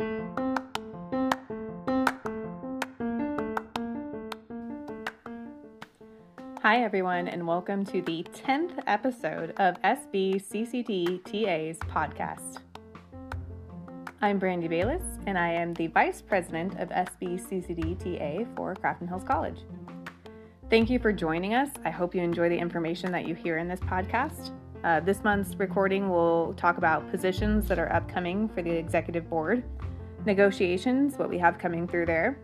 Hi, everyone, and welcome to the 10th episode of SBCCDTA's podcast. I'm Brandy Bayless, and I am the Vice President of SBCCDTA for Crafton Hills College. Thank you for joining us. I hope you enjoy the information that you hear in this podcast. Uh, this month's recording will talk about positions that are upcoming for the Executive Board, negotiations, what we have coming through there,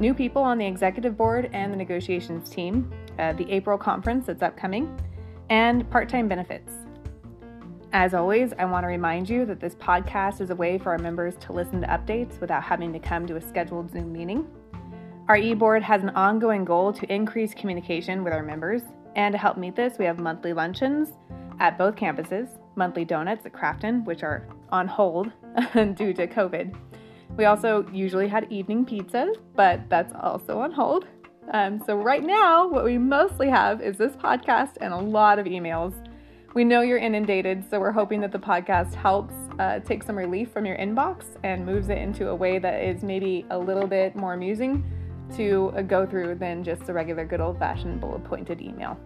new people on the Executive Board and the negotiations team, uh, the April conference that's upcoming, and part time benefits. As always, I want to remind you that this podcast is a way for our members to listen to updates without having to come to a scheduled Zoom meeting. Our e board has an ongoing goal to increase communication with our members, and to help meet this, we have monthly luncheons at both campuses, monthly donuts at Crafton, which are on hold due to COVID. We also usually had evening pizzas, but that's also on hold. Um, so, right now, what we mostly have is this podcast and a lot of emails. We know you're inundated, so we're hoping that the podcast helps uh, take some relief from your inbox and moves it into a way that is maybe a little bit more amusing to uh, go through than just a regular good old fashioned bullet pointed email.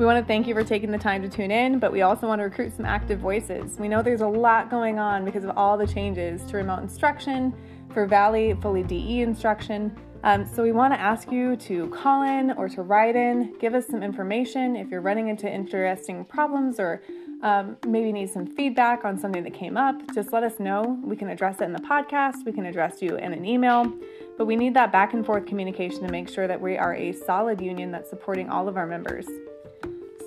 We want to thank you for taking the time to tune in, but we also want to recruit some active voices. We know there's a lot going on because of all the changes to remote instruction, for Valley fully DE instruction, um, so we want to ask you to call in or to write in, give us some information if you're running into interesting problems or um, maybe need some feedback on something that came up. Just let us know. We can address it in the podcast. We can address you in an email. But we need that back and forth communication to make sure that we are a solid union that's supporting all of our members.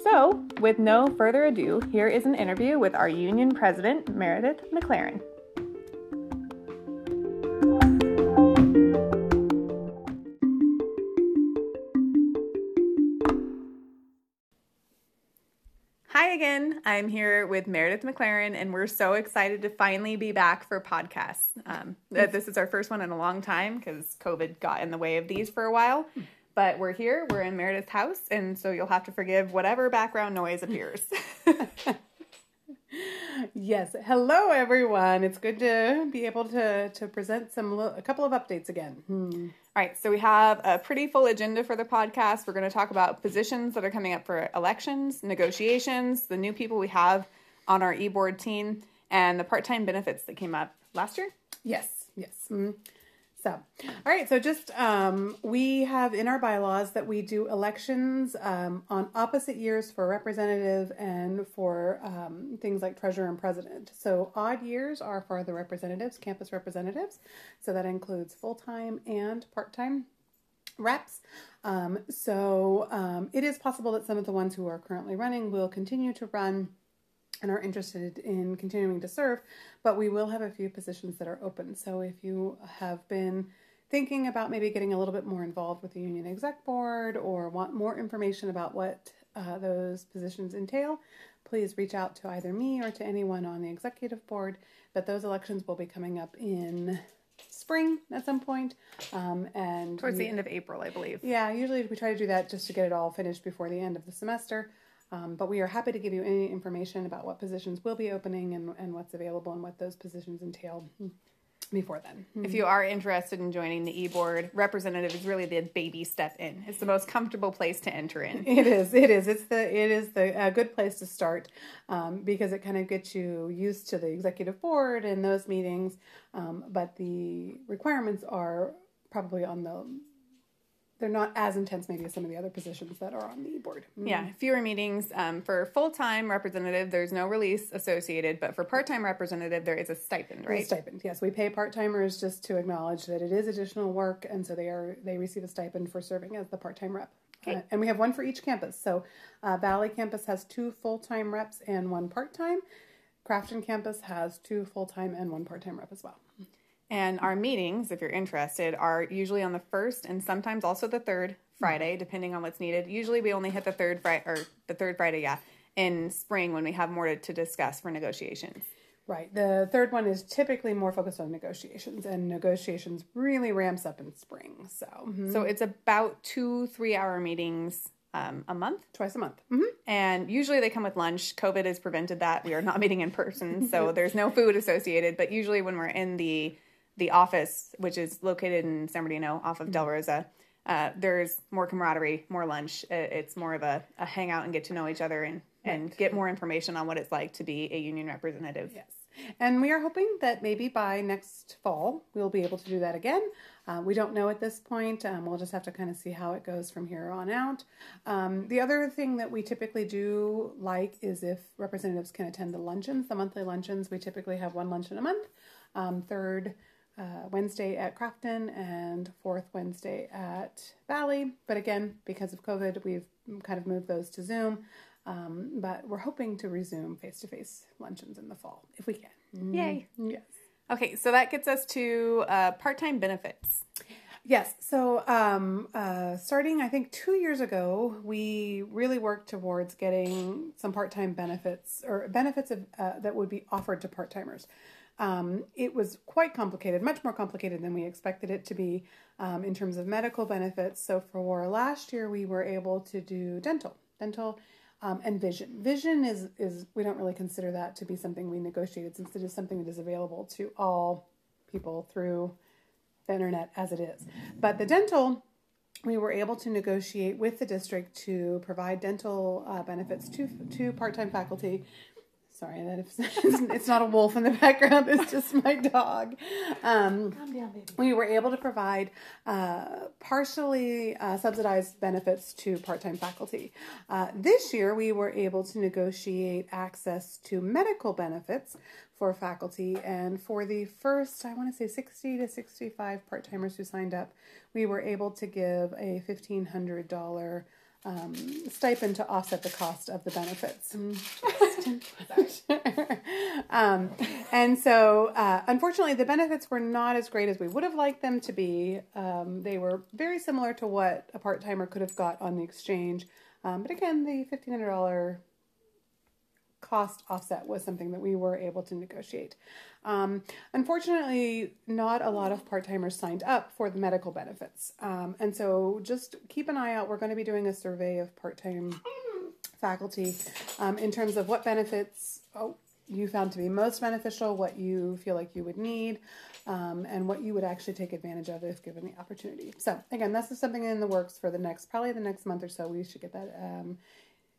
So, with no further ado, here is an interview with our union president, Meredith McLaren. Hi again. I'm here with Meredith McLaren, and we're so excited to finally be back for podcasts. Um, this is our first one in a long time because COVID got in the way of these for a while. But we're here, we're in Meredith's house, and so you'll have to forgive whatever background noise appears. yes. Hello, everyone. It's good to be able to to present some a couple of updates again. Hmm. All right, so we have a pretty full agenda for the podcast. We're going to talk about positions that are coming up for elections, negotiations, the new people we have on our e-board team, and the part-time benefits that came up last year. Yes, yes. Mm-hmm. So, all right. So, just um, we have in our bylaws that we do elections um, on opposite years for representative and for um, things like treasurer and president. So, odd years are for the representatives, campus representatives. So, that includes full time and part time reps. Um, so, um, it is possible that some of the ones who are currently running will continue to run and are interested in continuing to serve, but we will have a few positions that are open. So if you have been thinking about maybe getting a little bit more involved with the union exec board or want more information about what uh, those positions entail, please reach out to either me or to anyone on the executive board. But those elections will be coming up in spring at some point. Um, and towards we, the end of April, I believe. Yeah, usually we try to do that just to get it all finished before the end of the semester. Um, but we are happy to give you any information about what positions will be opening and, and what's available and what those positions entail before then. If you are interested in joining the e-board, representative is really the baby step in. It's the most comfortable place to enter in. It is. It is. It's the. It is the a good place to start um, because it kind of gets you used to the executive board and those meetings. Um, but the requirements are probably on the they're not as intense maybe as some of the other positions that are on the board. Mm-hmm. Yeah, fewer meetings. Um, for full time representative, there's no release associated, but for part time representative, there is a stipend, right? A stipend, yes. We pay part timers just to acknowledge that it is additional work, and so they are they receive a stipend for serving as the part time rep. Okay. Uh, and we have one for each campus. So uh, Valley campus has two full time reps and one part time. Crafton campus has two full time and one part time rep as well. And our meetings, if you're interested, are usually on the first and sometimes also the third Friday, depending on what's needed. Usually we only hit the third Friday or the third Friday, yeah, in spring when we have more to, to discuss for negotiations. Right. The third one is typically more focused on negotiations, and negotiations really ramps up in spring. So, mm-hmm. so it's about two three hour meetings um, a month. Twice a month. hmm And usually they come with lunch. COVID has prevented that. We are not meeting in person, so there's no food associated. But usually when we're in the the office, which is located in San Bernardino off of Del Rosa, uh, there's more camaraderie, more lunch. It's more of a, a hangout and get to know each other and, and get more information on what it's like to be a union representative. Yes. And we are hoping that maybe by next fall we'll be able to do that again. Uh, we don't know at this point. Um, we'll just have to kind of see how it goes from here on out. Um, the other thing that we typically do like is if representatives can attend the luncheons, the monthly luncheons. We typically have one luncheon a month, um, third uh, Wednesday at Crafton and fourth Wednesday at Valley. But again, because of COVID, we've kind of moved those to Zoom. Um, but we're hoping to resume face to face luncheons in the fall if we can. Yay. Yes. Okay, so that gets us to uh, part time benefits. Yes. So, um, uh, starting I think two years ago, we really worked towards getting some part-time benefits or benefits of, uh, that would be offered to part-timers. Um, it was quite complicated, much more complicated than we expected it to be um, in terms of medical benefits. So, for last year, we were able to do dental, dental. Um, and vision. Vision is is we don't really consider that to be something we negotiated since it is something that is available to all people through the internet as it is. But the dental, we were able to negotiate with the district to provide dental uh, benefits to to part time faculty. Sorry, that if it's not a wolf in the background, it's just my dog. Um, Calm down, baby. we were able to provide uh, partially uh, subsidized benefits to part time faculty. Uh, this year, we were able to negotiate access to medical benefits for faculty. And for the first, I want to say 60 to 65 part timers who signed up, we were able to give a $1,500 um, stipend to offset the cost of the benefits. um, and so, uh, unfortunately, the benefits were not as great as we would have liked them to be. Um, they were very similar to what a part timer could have got on the exchange. Um, but again, the $1,500 cost offset was something that we were able to negotiate. Um, unfortunately, not a lot of part timers signed up for the medical benefits. Um, and so just keep an eye out. We're going to be doing a survey of part time faculty um, in terms of what benefits oh, you found to be most beneficial, what you feel like you would need, um, and what you would actually take advantage of if given the opportunity. So, again, this is something in the works for the next, probably the next month or so. We should get that um,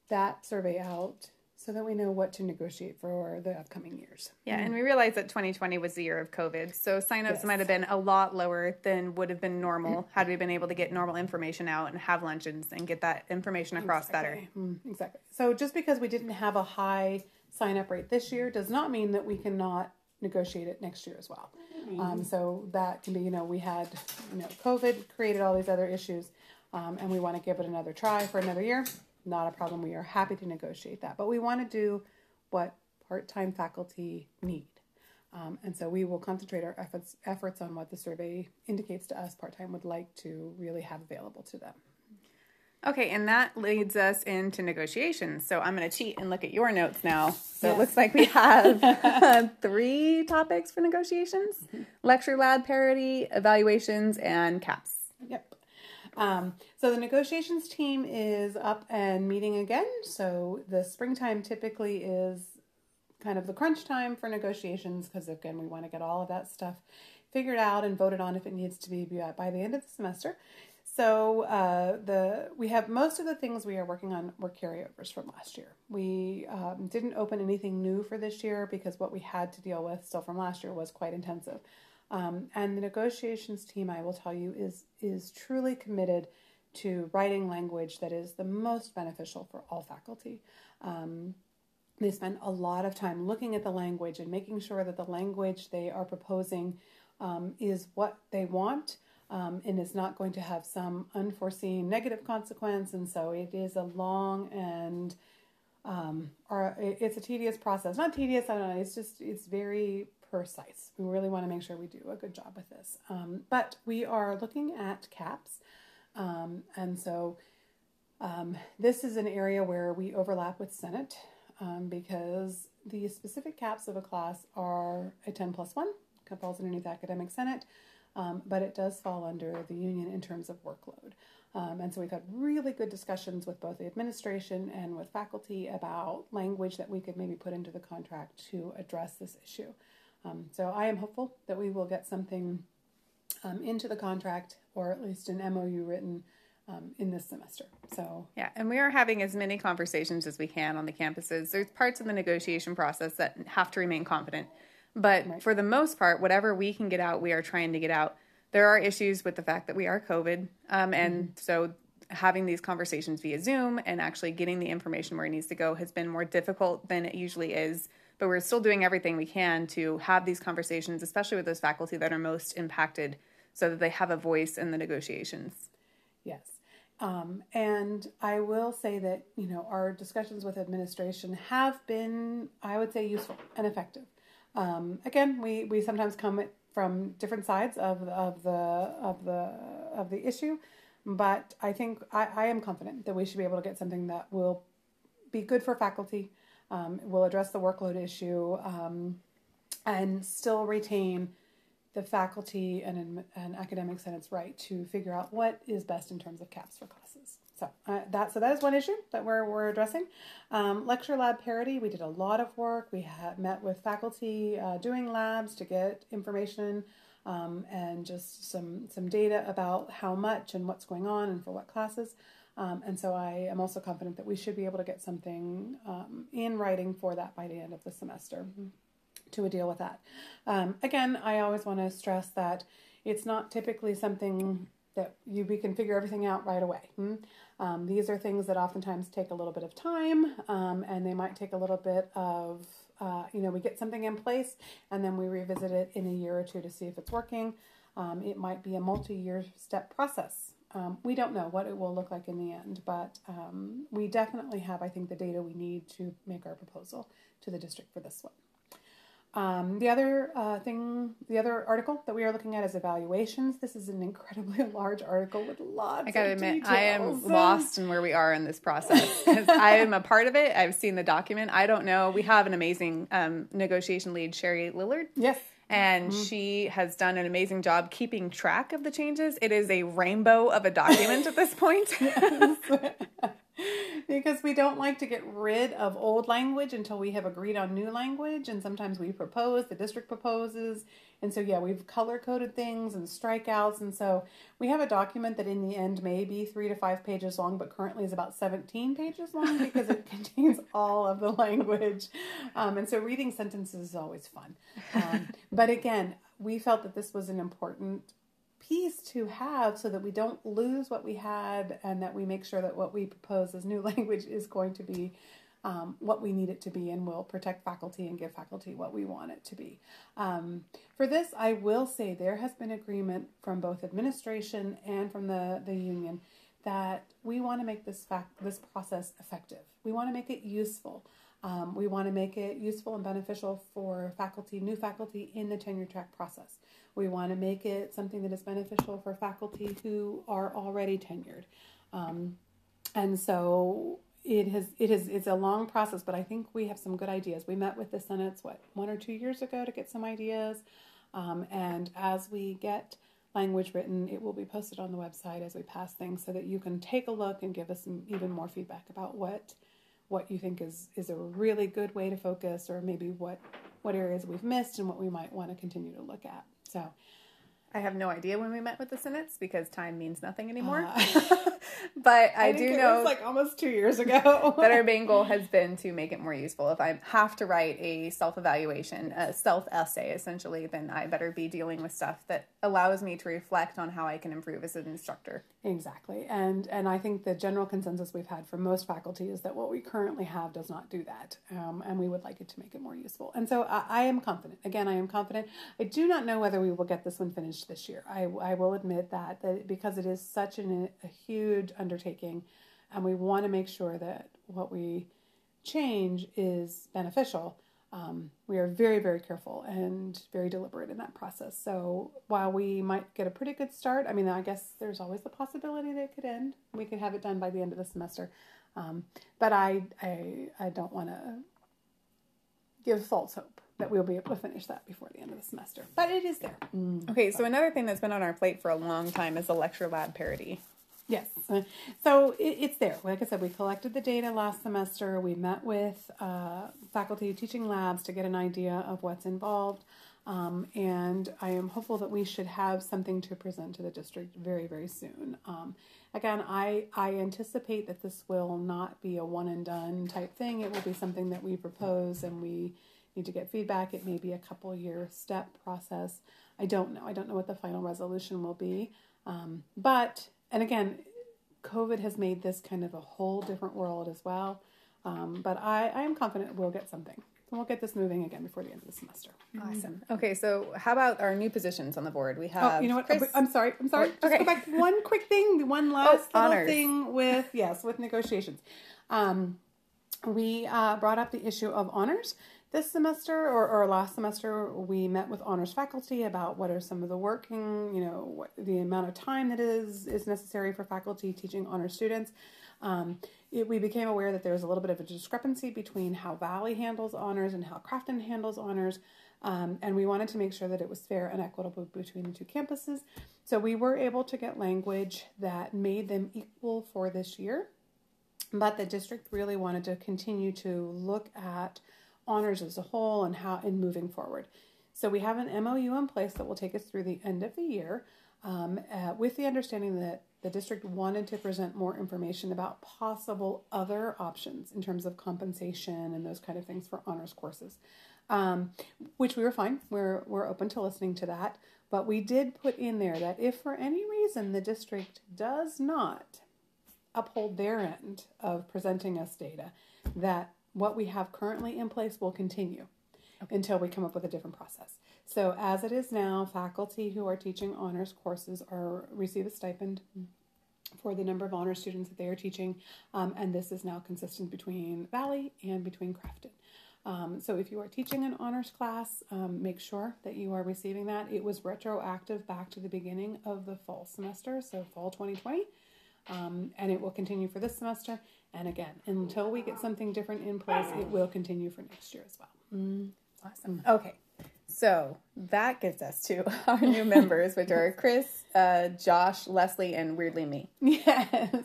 that survey out so that we know what to negotiate for the upcoming years. Yeah, and we realized that 2020 was the year of COVID, so signups Yes. might have been a lot lower than would have been normal had we been able to get normal information out and have luncheons and get that information across better. Exactly. Mm, exactly. So just because we didn't have a high sign up rate this year does not mean that we cannot negotiate it next year as well. Um, so that can be, you know, we had, you know, COVID created all these other issues, um, and we want to give it another try for another year. Not a problem. We are happy to negotiate that, but we want to do what part time faculty need. Um, and so we will concentrate our efforts efforts on what the survey indicates to us part time would like to really have available to them. Okay, and that leads us into negotiations. So I'm going to cheat and look at your notes now. So it looks like we have three topics for negotiations lecture lab parity, evaluations, and caps. Yep. Um, so the negotiations team is up and meeting again. So the springtime typically is kind of the crunch time for negotiations because again we want to get all of that stuff figured out and voted on if it needs to be by the end of the semester. So uh, the we have most of the things we are working on were carryovers from last year. We um, didn't open anything new for this year because what we had to deal with still from last year was quite intensive. Um, and the negotiations team, I will tell you, is is truly committed to writing language that is the most beneficial for all faculty. Um, they spend a lot of time looking at the language and making sure that the language they are proposing um, is what they want um, and is not going to have some unforeseen negative consequence. And so it is a long and um, or it's a tedious process. Not tedious, I don't know. It's just it's very precise. We really want to make sure we do a good job with this. Um, but we are looking at caps, um, and so um, this is an area where we overlap with Senate um, because the specific caps of a class are a 10 plus 1, that falls underneath Academic Senate, um, but it does fall under the union in terms of workload. Um, and so we've had really good discussions with both the administration and with faculty about language that we could maybe put into the contract to address this issue. Um, so I am hopeful that we will get something um, into the contract or at least an MOU written um, in this semester. So yeah, and we are having as many conversations as we can on the campuses. There's parts of the negotiation process that have to remain confident, but right. for the most part, whatever we can get out, we are trying to get out. There are issues with the fact that we are COVID, um, and mm-hmm. so having these conversations via Zoom and actually getting the information where it needs to go has been more difficult than it usually is. But we're still doing everything we can to have these conversations, especially with those faculty that are most impacted, so that they have a voice in the negotiations. Yes. Um, and I will say that, you know, our discussions with administration have been, I would say, useful and effective. Um, again, we, we sometimes come from different sides of, of the of the of the issue, but I think I, I am confident that we should be able to get something that will be good for faculty, um, will address the workload issue, um, and still retain the faculty and, and academic senate's right to figure out what is best in terms of caps for classes. So uh, that so that is one issue that we're we're addressing. Um, lecture lab parity. We did a lot of work. We met with faculty uh, doing labs to get information um, and just some some data about how much and what's going on and for what classes. Um, and so I am also confident that we should be able to get something um, in writing for that by the end of the semester to deal with that. Um, again, I always want to stress that it's not typically something that you we can figure everything out right away. Hmm? Um, these are things that oftentimes take a little bit of time, um, and they might take a little bit of uh, you know we get something in place and then we revisit it in a year or two to see if it's working. Um, it might be a multi-year step process. Um, we don't know what it will look like in the end, but um, we definitely have, I think, the data we need to make our proposal to the district for this one. Um, the other uh, thing, the other article that we are looking at is evaluations. This is an incredibly large article with lots. I gotta admit, details. I am lost in where we are in this process because I am a part of it. I've seen the document. I don't know. We have an amazing um, negotiation lead, Sherry Lillard. Yes. And mm-hmm. she has done an amazing job keeping track of the changes. It is a rainbow of a document at this point. because we don't like to get rid of old language until we have agreed on new language. And sometimes we propose, the district proposes. And so, yeah, we've color coded things and strikeouts. And so we have a document that in the end may be three to five pages long, but currently is about 17 pages long because it contains all of the language. Um, and so reading sentences is always fun. Um, but again, we felt that this was an important piece to have so that we don't lose what we had and that we make sure that what we propose as new language is going to be um, what we need it to be and will protect faculty and give faculty what we want it to be. Um, for this, I will say there has been agreement from both administration and from the, the union that we want to make this fact this process effective. We want to make it useful. Um, we want to make it useful and beneficial for faculty, new faculty in the tenure track process. We want to make it something that is beneficial for faculty who are already tenured. Um, and so it has it is it's a long process, but I think we have some good ideas. We met with the Senate's what one or two years ago to get some ideas, um, and as we get language written, it will be posted on the website as we pass things, so that you can take a look and give us some even more feedback about what what you think is is a really good way to focus, or maybe what what areas we've missed and what we might want to continue to look at. So I have no idea when we met with the Senates because time means nothing anymore. Uh, but I, I do know like almost two years ago that our main goal has been to make it more useful. If I have to write a self evaluation, a self essay essentially, then I better be dealing with stuff that allows me to reflect on how I can improve as an instructor. Exactly, and and I think the general consensus we've had from most faculty is that what we currently have does not do that, um, and we would like it to make it more useful. And so I, I am confident. Again, I am confident. I do not know whether we will get this one finished this year. I, I will admit that, that because it is such an, a huge undertaking and we want to make sure that what we change is beneficial, um, we are very, very careful and very deliberate in that process. So while we might get a pretty good start, I mean, I guess there's always the possibility that it could end. We could have it done by the end of the semester. Um, but I, I, I don't want to give false hope that we'll be able to finish that before the end of the semester. But it is there. Mm. Okay, so another thing that's been on our plate for a long time is the lecture lab parity. Yes. So it, it's there. Like I said, we collected the data last semester. We met with uh, faculty teaching labs to get an idea of what's involved. Um, and I am hopeful that we should have something to present to the district very, very soon. Um, again, I, I anticipate that this will not be a one and done type thing. It will be something that we propose and we need to get feedback. It may be a couple year step process. I don't know. I don't know what the final resolution will be. Um, but, and again, COVID has made this kind of a whole different world as well. Um, but I, I am confident we'll get something. And we'll get this moving again before the end of the semester. Awesome. Okay, so how about our new positions on the board? We Oh, have you know what? Chris. I'm sorry. I'm sorry. Just okay. go back one quick thing. One last little thing with yes, with negotiations. Um, we uh, brought up the issue of honors this semester or, or last semester. We met with honors faculty about what are some of the working, you know, what the amount of time that is is necessary for faculty teaching honor students. Um, it, we became aware that there was a little bit of a discrepancy between how Valley handles honors and how Crafton handles honors. Um, and we wanted to make sure that it was fair and equitable between the two campuses. So we were able to get language that made them equal for this year. But the district really wanted to continue to look at honors as a whole and how in moving forward. So we have an MOU in place that will take us through the end of the year, um, uh, with the understanding that the district wanted to present more information about possible other options in terms of compensation and those kind of things for honors courses, um, which we were fine. We're we're open to listening to that, but we did put in there that if for any reason the district does not uphold their end of presenting us data, that what we have currently in place will continue until we come up with a different process. So as it is now, faculty who are teaching honors courses are receive a stipend for the number of honor students that they are teaching, um, and this is now consistent between Valley and between Crafton. Um, so if you are teaching an honors class, um, make sure that you are receiving that. It was retroactive back to the beginning of the fall semester, so fall 2020, um, and it will continue for this semester. And again, until we get something different in place, it will continue for next year as well. Awesome. Okay. So that gets us to our new members, which are Chris, uh, Josh, Leslie, and weirdly me. Yes.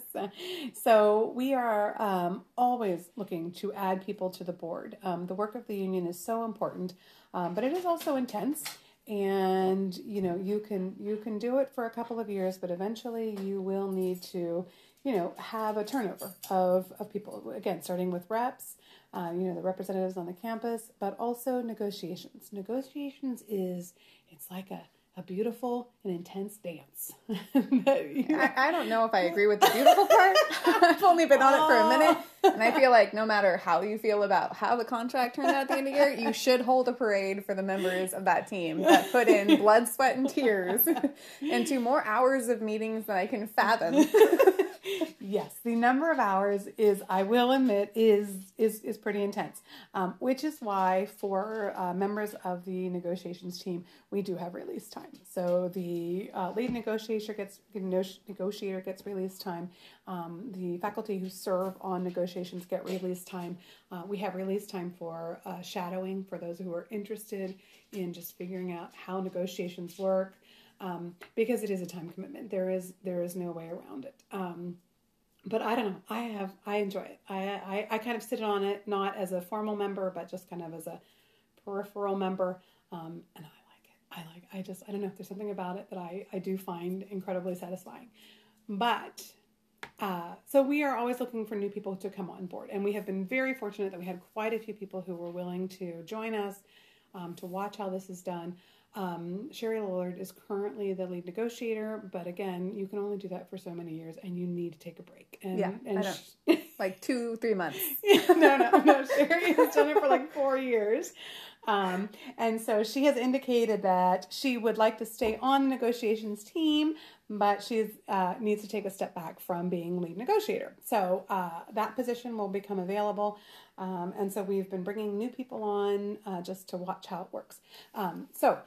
So we are um, always looking to add people to the board. Um, the work of the union is so important, um, but it is also intense. And you know, you can you can do it for a couple of years, but eventually you will need to, you know, have a turnover of of people. Again, starting with reps, uh, you know, the representatives on the campus, but also negotiations. Negotiations is it's like a a beautiful and intense dance. I, I don't know if I agree with the beautiful part. I've only been on it for a minute, and I feel like no matter how you feel about how the contract turned out at the end of the year, you should hold a parade for the members of that team that put in blood, sweat, and tears into more hours of meetings than I can fathom. Yes, the number of hours is, I will admit, is is is pretty intense. Um, which is why for uh, members of the negotiations team, we do have release time. So the uh, lead negotiator gets negotiator gets release time. Um, the faculty who serve on negotiations get release time. Uh, we have release time for uh, shadowing for those who are interested in just figuring out how negotiations work. Um, because it is a time commitment. There is there is no way around it. Um, but I don't know. I have I enjoy it. I, I I kind of sit on it not as a formal member, but just kind of as a peripheral member, um, and I like it. I like. I just I don't know. If there's something about it that I I do find incredibly satisfying. But uh, so we are always looking for new people to come on board, and we have been very fortunate that we had quite a few people who were willing to join us um, to watch how this is done. Um, Sherry Lillard is currently the lead negotiator, but again, you can only do that for so many years, and you need to take a break. And, Yeah, and I know. sh- Like two, three months. no, no, no. Sherry has done it for like four years. Um, and so she has indicated that she would like to stay on the negotiations team, but she uh, needs to take a step back from being lead negotiator. So uh, that position will become available. Um, and so we've been bringing new people on uh, just to watch how it works. Um, so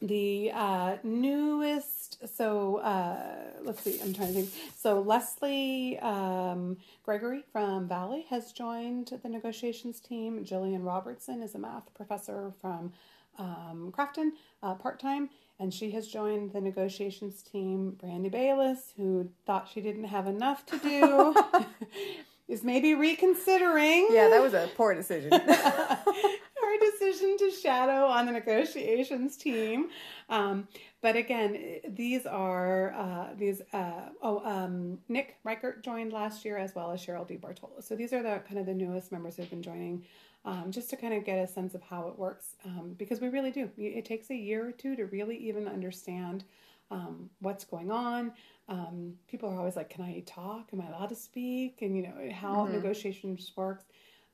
the uh, newest, so uh, let's see, I'm trying to think. So Leslie um, Gregory from Valley has joined the negotiations team. Jillian Robertson is a math professor from um, Crafton uh, part time, and she has joined the negotiations team. Brandy Bayless, who thought she didn't have enough to do, is maybe reconsidering. Yeah, that was a poor decision. her decision to shadow on the negotiations team. Um, but again, these are uh, these. Uh, oh, um, Nick Reichert joined last year as well as Cheryl D. Bartolo. So these are the kind of the newest members who've been joining, um, just to kind of get a sense of how it works. Um, because we really do. It takes a year or two to really even understand um, what's going on. Um, people are always like, "Can I talk? Am I allowed to speak?" And you know how mm-hmm. negotiations works.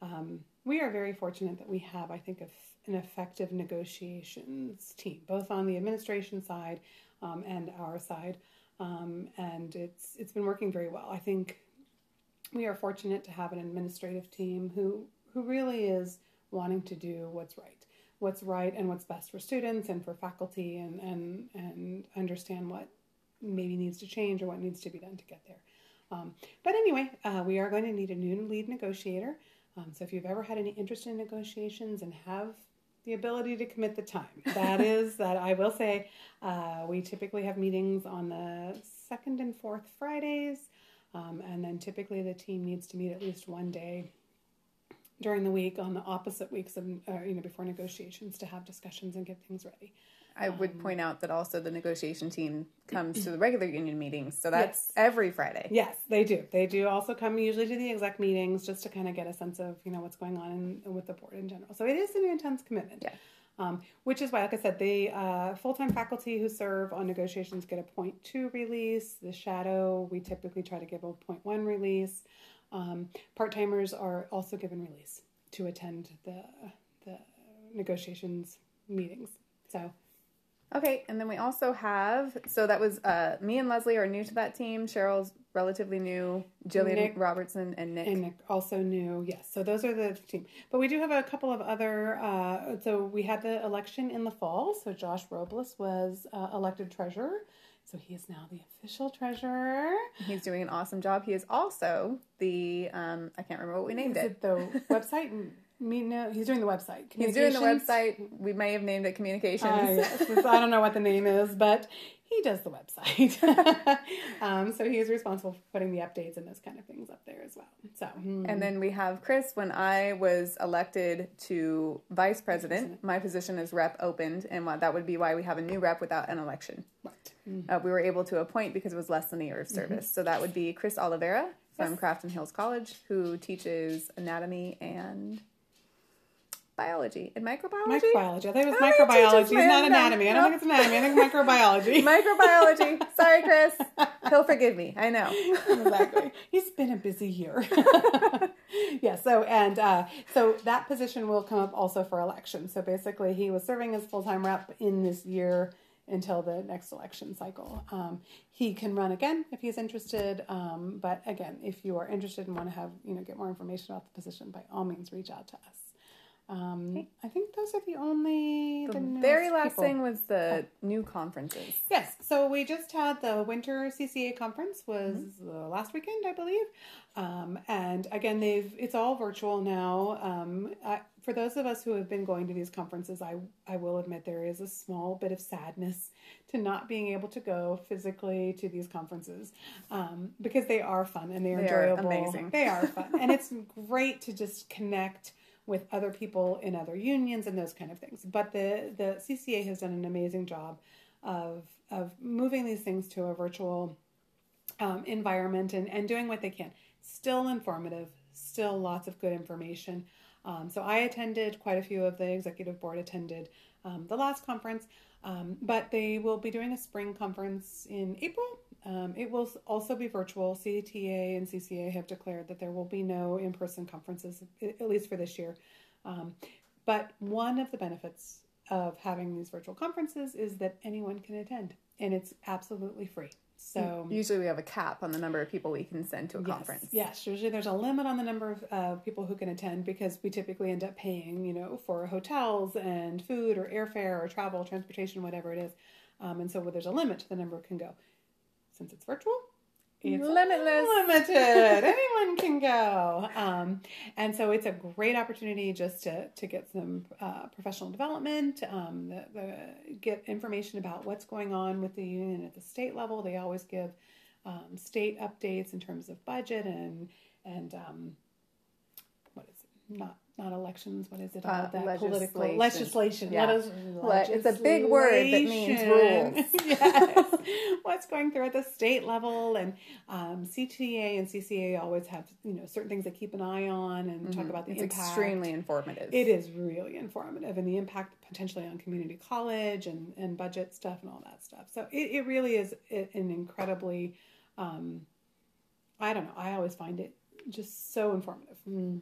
Um, we are very fortunate that we have, I think, a, an effective negotiations team, both on the administration side um, and our side, um, and it's it's been working very well. I think we are fortunate to have an administrative team who who really is wanting to do what's right, what's right, and what's best for students and for faculty, and and and understand what maybe needs to change or what needs to be done to get there. Um, but anyway, uh, we are going to need a new lead negotiator. Um, so if you've ever had any interest in negotiations and have the ability to commit the time, that is that I will say uh, we typically have meetings on the second and fourth Fridays, um, and then typically the team needs to meet at least one day during the week on the opposite weeks of uh, you know before negotiations to have discussions and get things ready. I would um, point out that also the negotiation team comes to the regular union meetings, so that's yes. every Friday. Yes, they do. They do also come usually to the exec meetings just to kind of get a sense of you know what's going on in, with the board in general. So it is an intense commitment. Yeah. Um, which is why, like I said, the uh, full time faculty who serve on negotiations get a point two release. The shadow, we typically try to give a point one release. Um, Part timers are also given release to attend the the negotiations meetings. So Okay, and then we also have so that was uh, me and Leslie are new to that team. Cheryl's relatively new. Jillian Nick, Robertson and Nick. And Nick also new. Yes, so those are the team. But we do have a couple of other. Uh, so we had the election in the fall. So Josh Robles was uh, elected treasurer. So he is now the official treasurer. He's doing an awesome job. He is also the um, I can't remember what we named is it. it the website me no, he's doing the website. He's doing the website. We may have named it communications. Uh, yes. I don't know what the name is, but he does the website. um, so he is responsible for putting the updates and those kind of things up there as well. So, hmm. and then we have Chris. When I was elected to vice president, my position as rep opened, and that would be why we have a new rep without an election. Right. Mm-hmm. Uh, we were able to appoint because it was less than a year of service. Mm-hmm. So that would be Chris Oliveira from yes. Crafton Hills College, who teaches anatomy and biology and microbiology. Microbiology. I think it was microbiology. It's not anatomy. I don't think it's anatomy. I think microbiology. microbiology. Sorry, Chris. He'll forgive me. I know. exactly. He's been a busy year. yeah. So and uh, so that position will come up also for election. So basically, he was serving as full time rep in this year until the next election cycle. Um, he can run again if he's interested. Um, but again, if you are interested and want to have you know get more information about the position, by all means, reach out to us. Um, okay. I think those are the only. The, the very last people. thing was the oh. new conferences. Yes, so we just had the winter CCA conference was mm-hmm. last weekend, I believe, um, and again they've it's all virtual now. Um, I, for those of us who have been going to these conferences, I I will admit there is a small bit of sadness to not being able to go physically to these conferences um, because they are fun and they're they enjoyable. Are amazing. They are fun, and it's great to just connect with other people in other unions and those kind of things. But the the CCA has done an amazing job of of moving these things to a virtual um, environment and, and doing what they can. Still informative, still lots of good information. Um, so I attended quite a few of the executive board attended um, the last conference, um, but they will be doing a spring conference in April um, it will also be virtual. CTA and CCA have declared that there will be no in person conferences, at least for this year. Um, but one of the benefits of having these virtual conferences is that anyone can attend, and it's absolutely free. So usually we have a cap on the number of people we can send to a yes, conference. Yes, usually there's a limit on the number of uh, people who can attend because we typically end up paying, you know, for hotels and food or airfare or travel, transportation, whatever it is. Um, and so there's a limit to the number can go since it's virtual, it's Limitless. Limited. Anyone can go. Um, and so it's a great opportunity just to, to get some uh, professional development, um, the, the, get information about what's going on with the union at the state level. They always give um, state updates in terms of budget and and um, what is it? Not not elections. What is it? Uh, that political legislation. legislation. Yeah. What is Le- it's a big word that means rules. yes. What's going through at the state level and um, CTA and CCA always have you know certain things they keep an eye on and talk about the Mm-hmm. It's impact. extremely informative. It is really informative and the impact potentially on community college and, and budget stuff and all that stuff. So it, it really is an incredibly, um, I don't know, I always find it just so informative mm,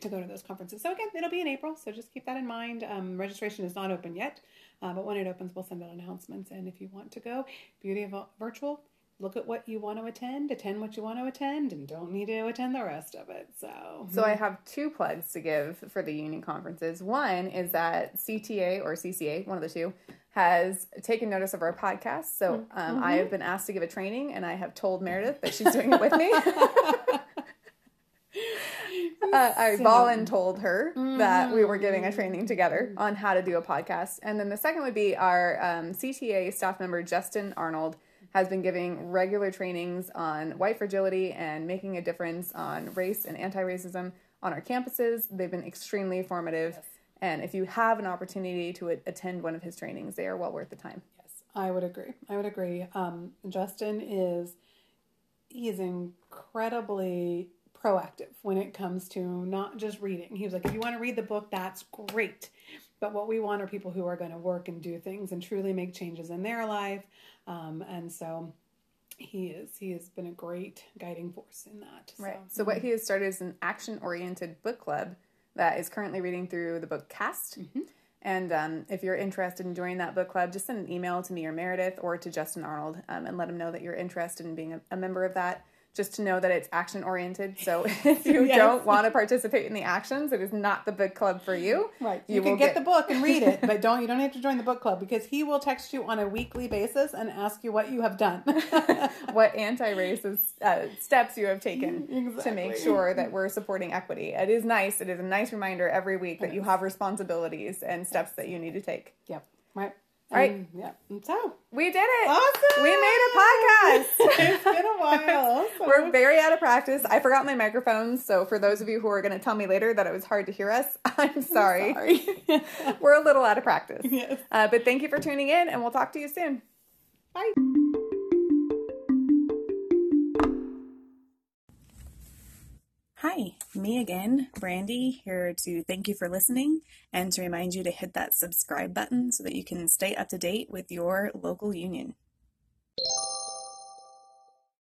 to go to those conferences. So again, it'll be in April, so just keep that in mind. Um, registration is not open yet, uh, but when it opens, we'll send out announcements. And if you want to go, beauty of virtual, look at what you want to attend, attend what you want to attend, and don't need to attend the rest of it. So, So I have two plugs to give for the union conferences. One is that CTA or CCA, one of the two, has taken notice of our podcast. So um, I have been asked to give a training, and I have told Meredith that she's doing it with me. uh, I Volin told her that we were giving a training together on how to do a podcast. And then the second would be our um, CTA staff member, Justin Arnold, has been giving regular trainings on white fragility and making a difference on race and anti racism on our campuses. They've been extremely informative. And if you have an opportunity to attend one of his trainings, they are well worth the time. Yes, I would agree. I would agree. Um, Justin is he is incredibly proactive when it comes to not just reading. He was like, if you want to read the book, that's great. But what we want are people who are going to work and do things and truly make changes in their life. Um, and so he is he has been a great guiding force in that. So, Right. So what he has started is an action-oriented book club that is currently reading through the book Caste. And um, if you're interested in joining that book club, just send an email to me or Meredith or to Justin Arnold um, and let him know that you're interested in being a, a member of that. Just to know that it's action oriented. So if you Yes. don't want to participate in the actions, it is not the book club for you. Right. You, You can get, get- the book and read it, but don't you don't have to join the book club because he will text you on a weekly basis and ask you what you have done. what anti-racist uh, steps you have taken to make sure that we're supporting equity. It is nice. It is a nice reminder every week that you have responsibilities and steps that you need to take. yep. Right. Right. And, yeah. And so We did it. Awesome! We made a podcast. it's been a while. so- We're very out of practice. I forgot my microphone, so for those of you who are going to tell me later that it was hard to hear us, I'm sorry. sorry. We're a little out of practice. Yes. Uh, but thank you for tuning in, and we'll talk to you soon. Bye. Hi, me again, Brandy, here to thank you for listening and to remind you to hit that subscribe button so that you can stay up to date with your local union.